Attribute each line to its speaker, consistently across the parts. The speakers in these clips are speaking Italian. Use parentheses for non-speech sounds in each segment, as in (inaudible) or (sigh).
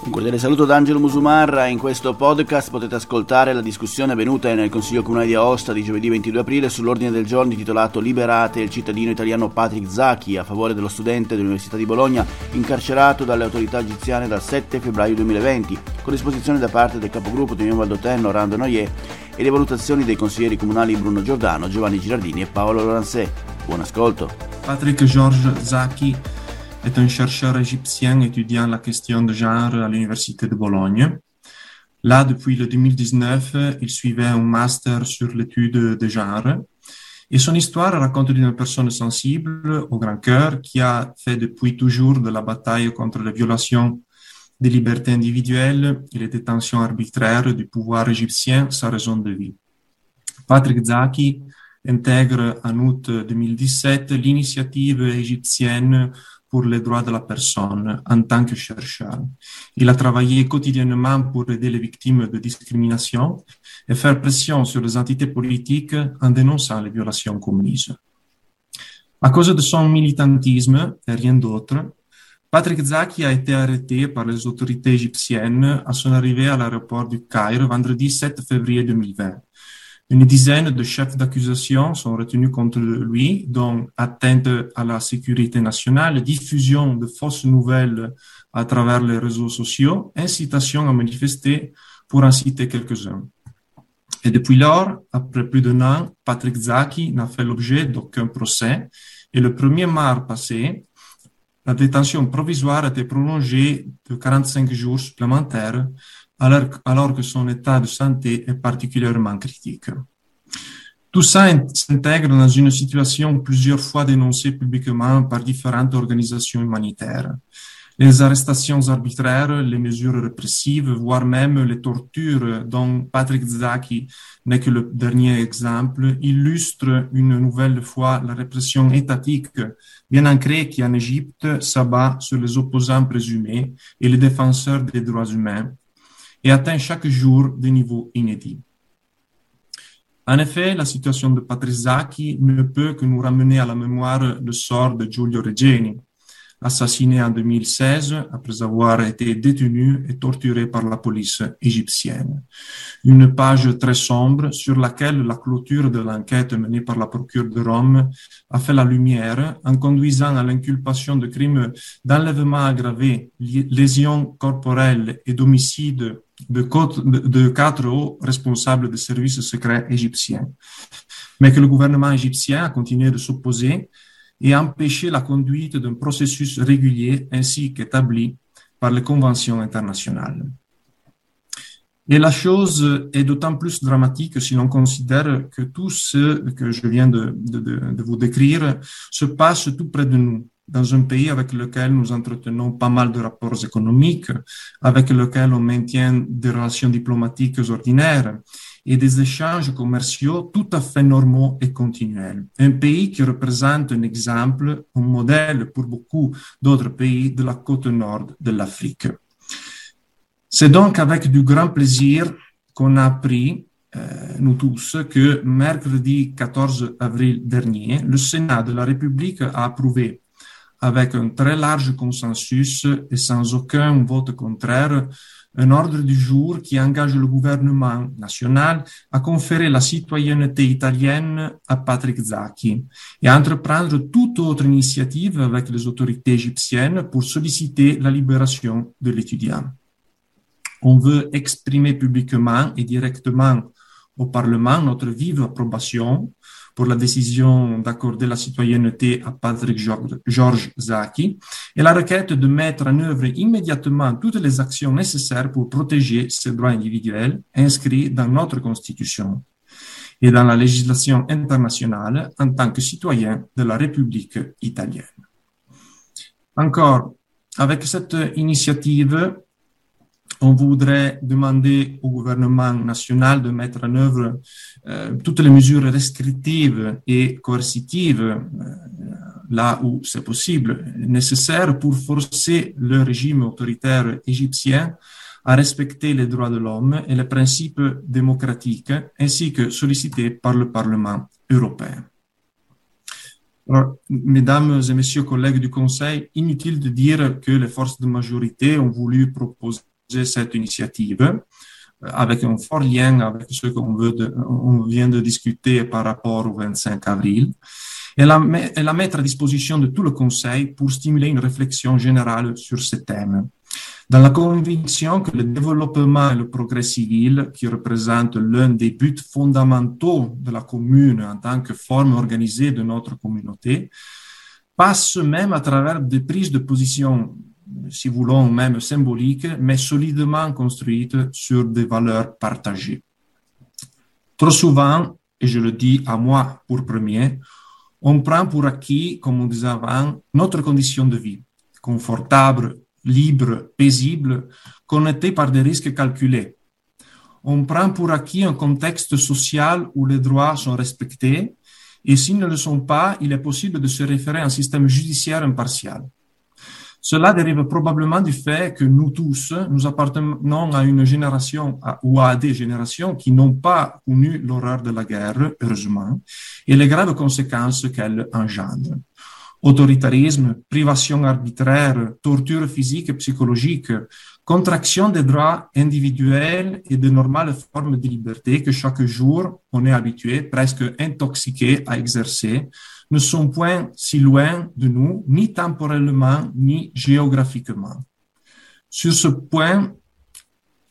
Speaker 1: Un cordiale saluto da Angelo Musumarra. In questo podcast potete ascoltare la discussione avvenuta nel Consiglio Comunale di Aosta di giovedì 22 aprile sull'ordine del giorno intitolato Liberate il cittadino italiano Patrick Zaki a favore dello studente dell'Università di Bologna incarcerato dalle autorità egiziane dal 7 febbraio 2020, con disposizione da parte del capogruppo di Unione Valdoterno Rando Noyer e le valutazioni dei consiglieri comunali Bruno Giordano, Giovanni Girardini e Paolo Loransè. Buon ascolto.
Speaker 2: Patrick Georges Zaki est un chercheur égyptien étudiant la question de genre à l'Université de Bologne. Là, depuis le 2019, il suivait un master sur l'étude de genre. Et son histoire raconte d'une personne sensible, au grand cœur, qui a fait depuis toujours de la bataille contre les violations des libertés individuelles et les détentions arbitraires du pouvoir égyptien sa raison de vie. Patrick Zaki intègre en août 2017 l'initiative égyptienne pour les droits de la personne en tant que chercheur. Il a travaillé quotidiennement pour aider les victimes de discrimination et faire pression sur les entités politiques en dénonçant les violations commises. À cause de son militantisme et rien d'autre, Patrick Zaki a été arrêté par les autorités égyptiennes à son arrivée à l'aéroport du Caire vendredi 7 février 2020. Une dizaine de chefs d'accusation sont retenus contre lui, dont atteinte à la sécurité nationale, diffusion de fausses nouvelles à travers les réseaux sociaux, incitation à manifester pour en citer quelques-uns. Et depuis lors, après plus d'un an, Patrick Zaki n'a fait l'objet d'aucun procès et le 1er mars passé, la détention provisoire a été prolongée de 45 jours supplémentaires alors, alors que son état de santé est particulièrement critique. Tout ça s'intègre dans une situation plusieurs fois dénoncée publiquement par différentes organisations humanitaires. Les arrestations arbitraires, les mesures répressives, voire même les tortures dont Patrick Zaki n'est que le dernier exemple, illustrent une nouvelle fois la répression étatique bien ancrée qui en Égypte s'abat sur les opposants présumés et les défenseurs des droits humains, et atteint chaque jour des niveaux inédits. En effet, la situation de Patrizaki ne peut que nous ramener à la mémoire le sort de Giulio Regeni, assassiné en 2016 après avoir été détenu et torturé par la police égyptienne. Une page très sombre sur laquelle la clôture de l'enquête menée par la procureure de Rome a fait la lumière en conduisant à l'inculpation de crimes d'enlèvement aggravé, lésions corporelles et d'homicide de, quatre hauts responsables des services secrets égyptiens. Mais que le gouvernement égyptien a continué de s'opposer et empêcher la conduite d'un processus régulier ainsi qu'établi par les conventions internationales. Et la chose est d'autant plus dramatique si l'on considère que tout ce que je viens de, de, vous décrire se passe tout près de nous, dans un pays avec lequel nous entretenons pas mal de rapports économiques, avec lequel on maintient des relations diplomatiques ordinaires et des échanges commerciaux tout à fait normaux et continuels. Un pays qui représente un exemple, un modèle pour beaucoup d'autres pays de la côte nord de l'Afrique. C'est donc avec du grand plaisir qu'on a appris, euh, nous tous, que mercredi 14 avril dernier, le Sénat de la République a approuvé avec un très large consensus et sans aucun vote contraire un ordre du jour qui engage le gouvernement national à conférer la citoyenneté italienne à Patrick Zaki et à entreprendre toute autre initiative avec les autorités égyptiennes pour solliciter la libération de l'étudiant. On veut exprimer publiquement et directement au Parlement notre vive approbation pour la décision d'accorder la citoyenneté à Patrick Georges Zaki et la requête de mettre en œuvre immédiatement toutes les actions nécessaires pour protéger ces droits individuels inscrits dans notre Constitution et dans la législation internationale en tant que citoyen de la République italienne. Encore, avec cette initiative, on voudrait demander au gouvernement national de mettre en œuvre euh, toutes les mesures restrictives et coercitives, euh, là où c'est possible, nécessaires pour forcer le régime autoritaire égyptien à respecter les droits de l'homme et les principes démocratiques, ainsi que sollicités par le Parlement européen. Alors, mesdames et messieurs collègues du Conseil, inutile de dire que les forces de majorité ont voulu proposer cette initiative euh, avec un fort lien avec ce qu'on veut on vient de discuter par rapport au 25 avril et la, et la mettre à disposition de tout le Conseil pour stimuler une réflexion générale sur ce thème. Dans la conviction que le développement et le progrès civil, qui représentent l'un des buts fondamentaux de la commune en tant que forme organisée de notre communauté, passent même à travers des prises de position, si voulons même symboliques, mais solidement construites sur des valeurs partagées. Trop souvent, et je le dis à moi pour premier, on prend pour acquis, comme on disait avant, notre condition de vie, confortable, libre, paisible, connectée par des risques calculés. On prend pour acquis un contexte social où les droits sont respectés, et s'ils ne le sont pas, il est possible de se référer à un système judiciaire impartial. Cela dérive probablement du fait que nous tous, nous appartenons à une génération ou à des générations qui n'ont pas connu l'horreur de la guerre, heureusement, et les graves conséquences qu'elle engendre. Autoritarisme, privation arbitraire, torture physique et psychologique, contraction des droits individuels et de normales formes de liberté que chaque jour on est habitué, presque intoxiqué à exercer, ne sont point si loin de nous, ni temporellement, ni géographiquement. Sur ce point,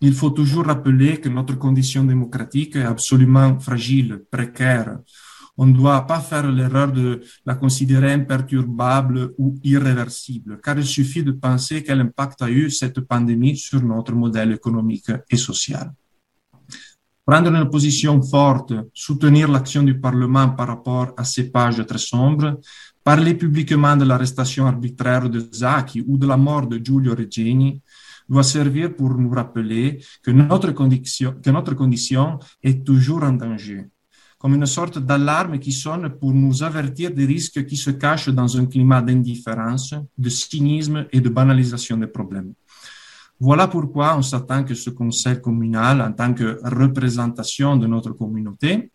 Speaker 2: il faut toujours rappeler que notre condition démocratique est absolument fragile, précaire. On ne doit pas faire l'erreur de la considérer imperturbable ou irréversible, car il suffit de penser quel impact a eu cette pandémie sur notre modèle économique et social. Prendre une position forte, soutenir l'action du Parlement par rapport à ces pages très sombres, parler publiquement de l'arrestation arbitraire de Zaki ou de la mort de Giulio Regeni, doit servir pour nous rappeler que notre condition, que notre condition est toujours en danger, comme une sorte d'alarme qui sonne pour nous avertir des risques qui se cachent dans un climat d'indifférence, de cynisme et de banalisation des problèmes. Voilà pourquoi on s'attend que ce conseil communal, en tant que représentation de notre communauté,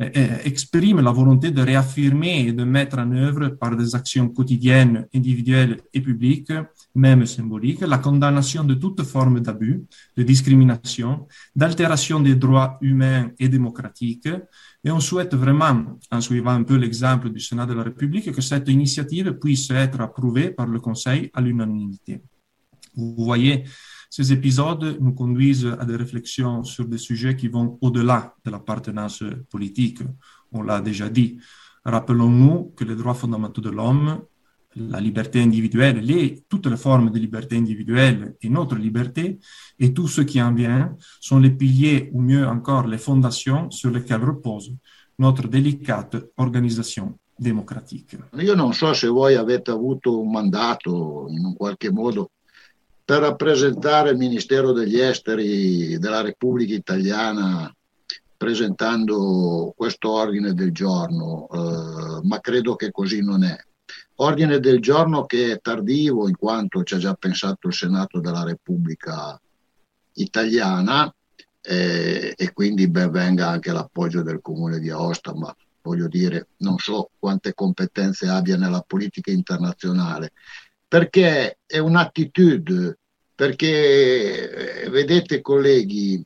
Speaker 2: eh, eh, exprime la volonté de réaffirmer et de mettre en œuvre par des actions quotidiennes, individuelles et publiques, même symboliques, la condamnation de toute forme d'abus, de discrimination, d'altération des droits humains et démocratiques. Et on souhaite vraiment, en suivant un peu l'exemple du Sénat de la République, que cette initiative puisse être approuvée par le Conseil à l'unanimité. Vous voyez, ces épisodes nous conduisent à des réflexions sur des sujets qui vont au-delà de l'appartenance politique. On l'a déjà dit. Rappelons-nous que les droits fondamentaux de l'homme, la liberté individuelle, toutes les formes de liberté individuelle et notre liberté, et tout ce qui en vient, sont les piliers, ou mieux encore les fondations sur lesquelles repose notre délicate organisation démocratique.
Speaker 3: Io non so se voi avete avuto un mandato in un qualche per rappresentare il Ministero degli Esteri della Repubblica Italiana presentando questo ordine del giorno, eh, ma credo che così non è. Ordine del giorno che è tardivo in quanto ci ha già pensato il Senato della Repubblica Italiana eh, e quindi ben venga anche l'appoggio del Comune di Aosta, ma voglio dire, non so quante competenze abbia nella politica internazionale perché è un'attitudine, perché eh, vedete colleghi,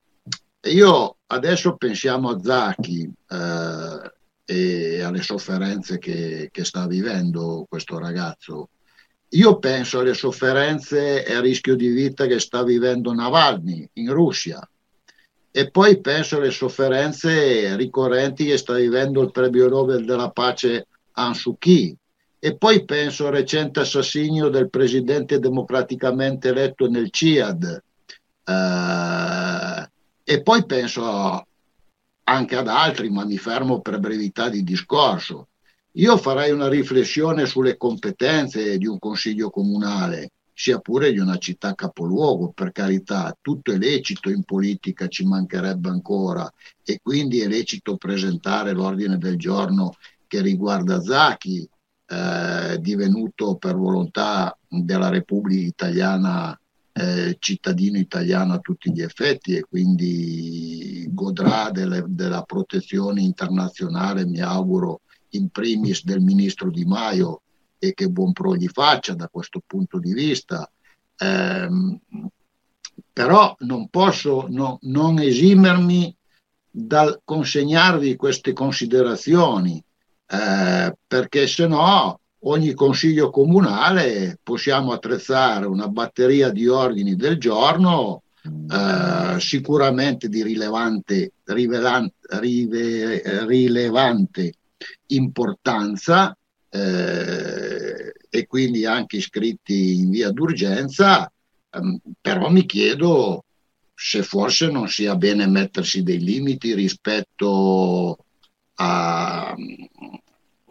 Speaker 3: io adesso pensiamo a Zacchi eh, e alle sofferenze che, che sta vivendo questo ragazzo. Io penso alle sofferenze e al rischio di vita che sta vivendo Navalny in Russia e poi penso alle sofferenze ricorrenti che sta vivendo il premio Nobel della pace Kyi e poi penso al recente assassinio del presidente democraticamente eletto nel CIAD. Eh, e poi penso anche ad altri, ma mi fermo per brevità di discorso. Io farei una riflessione sulle competenze di un consiglio comunale, sia pure di una città capoluogo, per carità, tutto è lecito in politica, ci mancherebbe ancora, e quindi è lecito presentare l'ordine del giorno che riguarda Zacchi, eh, divenuto per volontà della Repubblica Italiana eh, cittadino italiano a tutti gli effetti e quindi godrà delle, della protezione internazionale, mi auguro, in primis del ministro Di Maio e che buon pro gli faccia da questo punto di vista. Eh, però non posso no, non esimermi dal consegnarvi queste considerazioni, eh, perché se no ogni consiglio comunale possiamo attrezzare una batteria di ordini del giorno eh, sicuramente di rilevante, rivelante, rive, rilevante importanza eh, e quindi anche iscritti in via d'urgenza, ehm, però mi chiedo se forse non sia bene mettersi dei limiti rispetto a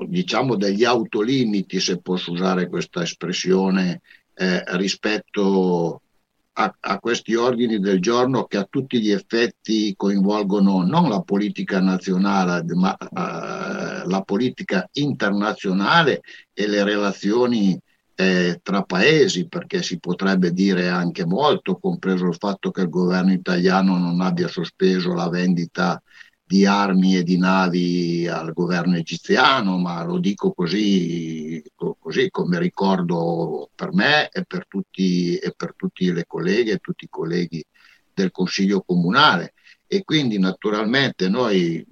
Speaker 3: diciamo degli autolimiti, se posso usare questa espressione, eh, rispetto a, a, questi ordini del giorno che a tutti gli effetti coinvolgono non la politica nazionale, ma uh, la politica internazionale e le relazioni eh, tra paesi, perché si potrebbe dire anche molto, compreso il fatto che il governo italiano non abbia sospeso la vendita di armi e di navi al governo egiziano, ma lo dico così, così come ricordo per me e per, tutti, e per tutte le colleghe e tutti i colleghi del Consiglio Comunale. E quindi naturalmente noi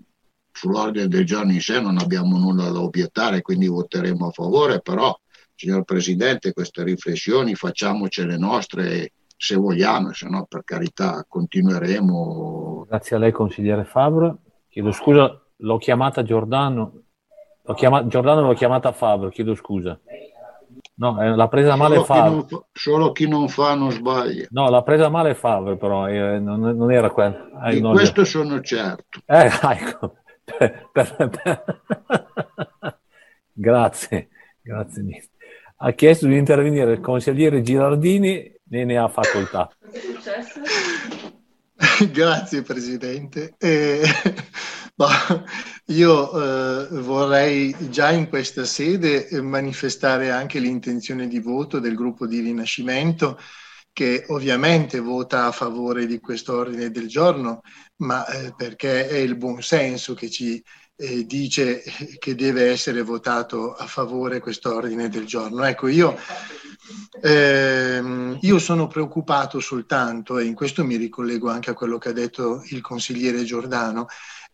Speaker 3: sull'ordine del giorno in sé non abbiamo nulla da obiettare, quindi voteremo a favore, però signor Presidente queste riflessioni facciamocele nostre se vogliamo, se no per carità continueremo.
Speaker 4: Grazie a lei consigliere Favre. Chiedo scusa, l'ho chiamata Giordano. L'ho chiama, Giordano l'ho chiamata Favre, chiedo scusa. No, eh, l'ha presa male solo Favre.
Speaker 3: Chi solo chi non fa non sbaglia.
Speaker 4: No, l'ha presa male Favre, però eh, non, non, era quello.
Speaker 3: Eh, Di questo sono certo.
Speaker 4: Eh, (laughs) ecco. Per, per, per. (laughs) grazie, grazie. Ha chiesto di intervenire il consigliere Girardini, ne, ne ha facoltà. Che è successo? (laughs)
Speaker 5: Grazie Presidente. (laughs) Eh, io eh, vorrei già in questa sede manifestare anche l'intenzione di voto del gruppo di Rinascimento che ovviamente vota a favore di questo ordine del giorno, ma eh, perché è il buon senso che ci eh, dice che deve essere votato a favore questo ordine del giorno. Ecco, io eh, io sono preoccupato soltanto, e in questo mi ricollego anche a quello che ha detto il consigliere Giordano,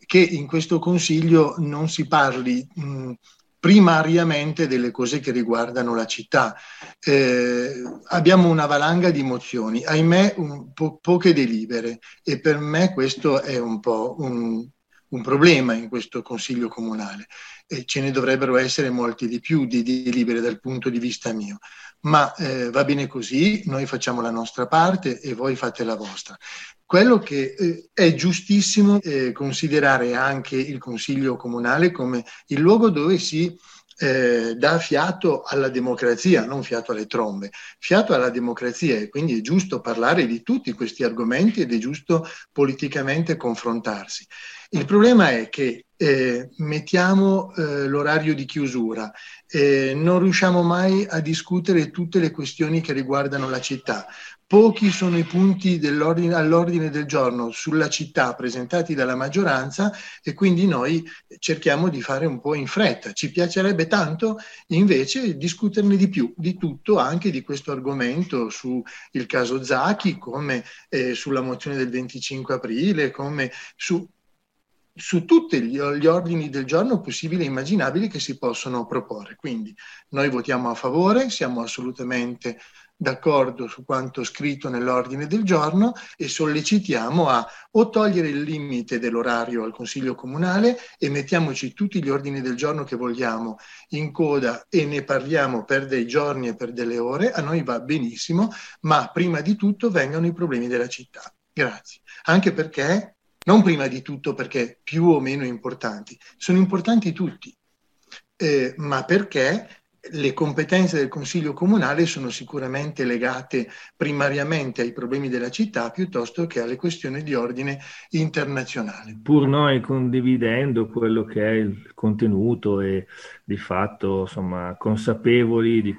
Speaker 5: che in questo consiglio non si parli mh, primariamente delle cose che riguardano la città. Eh, abbiamo una valanga di mozioni, ahimè un po- poche delibere e per me questo è un po' un, un problema in questo consiglio comunale e ce ne dovrebbero essere molti di più di delibere dal punto di vista mio ma eh, va bene così, noi facciamo la nostra parte e voi fate la vostra. Quello che eh, è giustissimo eh, considerare anche il Consiglio Comunale come il luogo dove si eh, dà fiato alla democrazia, non fiato alle trombe, fiato alla democrazia e quindi è giusto parlare di tutti questi argomenti ed è giusto politicamente confrontarsi. Il problema è che eh, mettiamo eh, l'orario di chiusura, eh, non riusciamo mai a discutere tutte le questioni che riguardano la città. Pochi sono i punti all'ordine del giorno sulla città presentati dalla maggioranza e quindi noi cerchiamo di fare un po' in fretta. Ci piacerebbe tanto invece discuterne di più, di tutto, anche di questo argomento sul caso Zacchi, come eh, sulla mozione del 25 aprile, come su su tutti gli, gli, ordini del giorno possibili e immaginabili che si possono proporre. Quindi noi votiamo a favore, siamo assolutamente d'accordo su quanto scritto nell'ordine del giorno e sollecitiamo a o togliere il limite dell'orario al Consiglio Comunale e mettiamoci tutti gli ordini del giorno che vogliamo in coda e ne parliamo per dei giorni e per delle ore, a noi va benissimo, ma prima di tutto vengano i problemi della città. Grazie. Anche perché, non prima di tutto perché più o meno importanti, sono importanti tutti, eh, ma perché le competenze del Consiglio Comunale sono sicuramente legate primariamente ai problemi della città piuttosto che alle questioni di ordine internazionale.
Speaker 4: Pur noi condividendo quello che è il contenuto e di fatto insomma, consapevoli di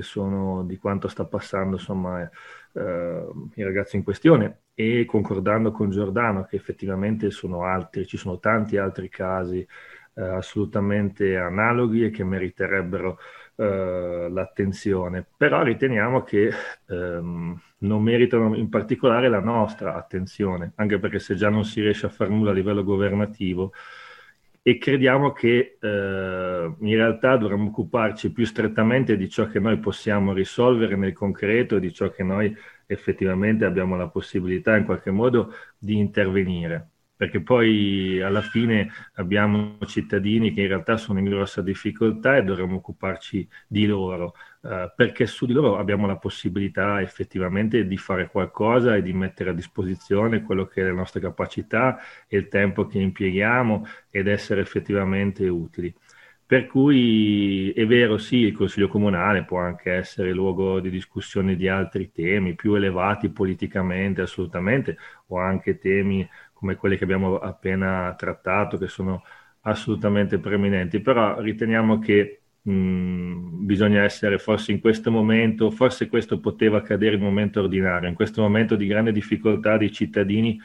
Speaker 4: sono, di quanto sta passando insomma, i ragazzi in questione e concordando con Giordano che effettivamente sono altri, ci sono tanti altri casi eh, assolutamente analoghi e che meriterebbero eh, l'attenzione, però riteniamo che ehm, non meritano in particolare la nostra attenzione, anche perché se già non si riesce a fare nulla a livello governativo, e crediamo che eh, in realtà dovremmo occuparci più strettamente di ciò che noi possiamo risolvere nel concreto di ciò che noi effettivamente abbiamo la possibilità in qualche modo di intervenire perché poi alla fine abbiamo cittadini che in realtà sono in grossa difficoltà e dovremmo occuparci di loro, eh, perché su di loro abbiamo la possibilità effettivamente di fare qualcosa e di mettere a disposizione quello che è la nostra capacità e il tempo che impieghiamo ed essere effettivamente utili. Per cui è vero, sì, il Consiglio Comunale può anche essere luogo di discussione di altri temi più elevati politicamente, assolutamente, o anche temi come quelli che abbiamo appena trattato, che sono assolutamente preeminenti, però riteniamo che mh, bisogna essere forse in questo momento, forse questo poteva accadere in un momento ordinario, in questo momento di grande difficoltà dei cittadini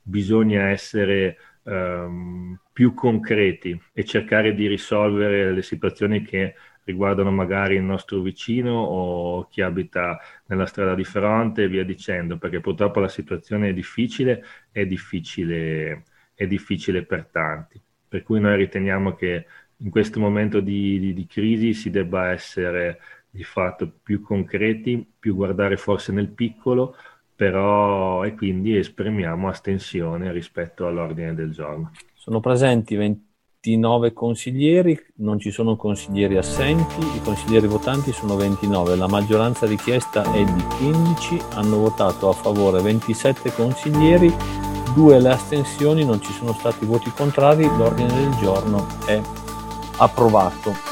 Speaker 4: bisogna essere um, più concreti e cercare di risolvere le situazioni che riguardano magari il nostro vicino o chi abita nella strada di fronte e via dicendo, perché purtroppo la situazione è difficile, è difficile, è difficile per tanti. Per cui noi riteniamo che in questo momento di, di, di crisi si debba essere di fatto più concreti, più guardare forse nel piccolo, però e quindi esprimiamo astensione rispetto all'ordine del giorno.
Speaker 6: Sono presenti 20 29 consiglieri, non ci sono consiglieri assenti, i consiglieri votanti sono 29, la maggioranza richiesta è di 15, hanno votato a favore 27 consiglieri, due le astensioni, non ci sono stati voti contrari, l'ordine del giorno è approvato.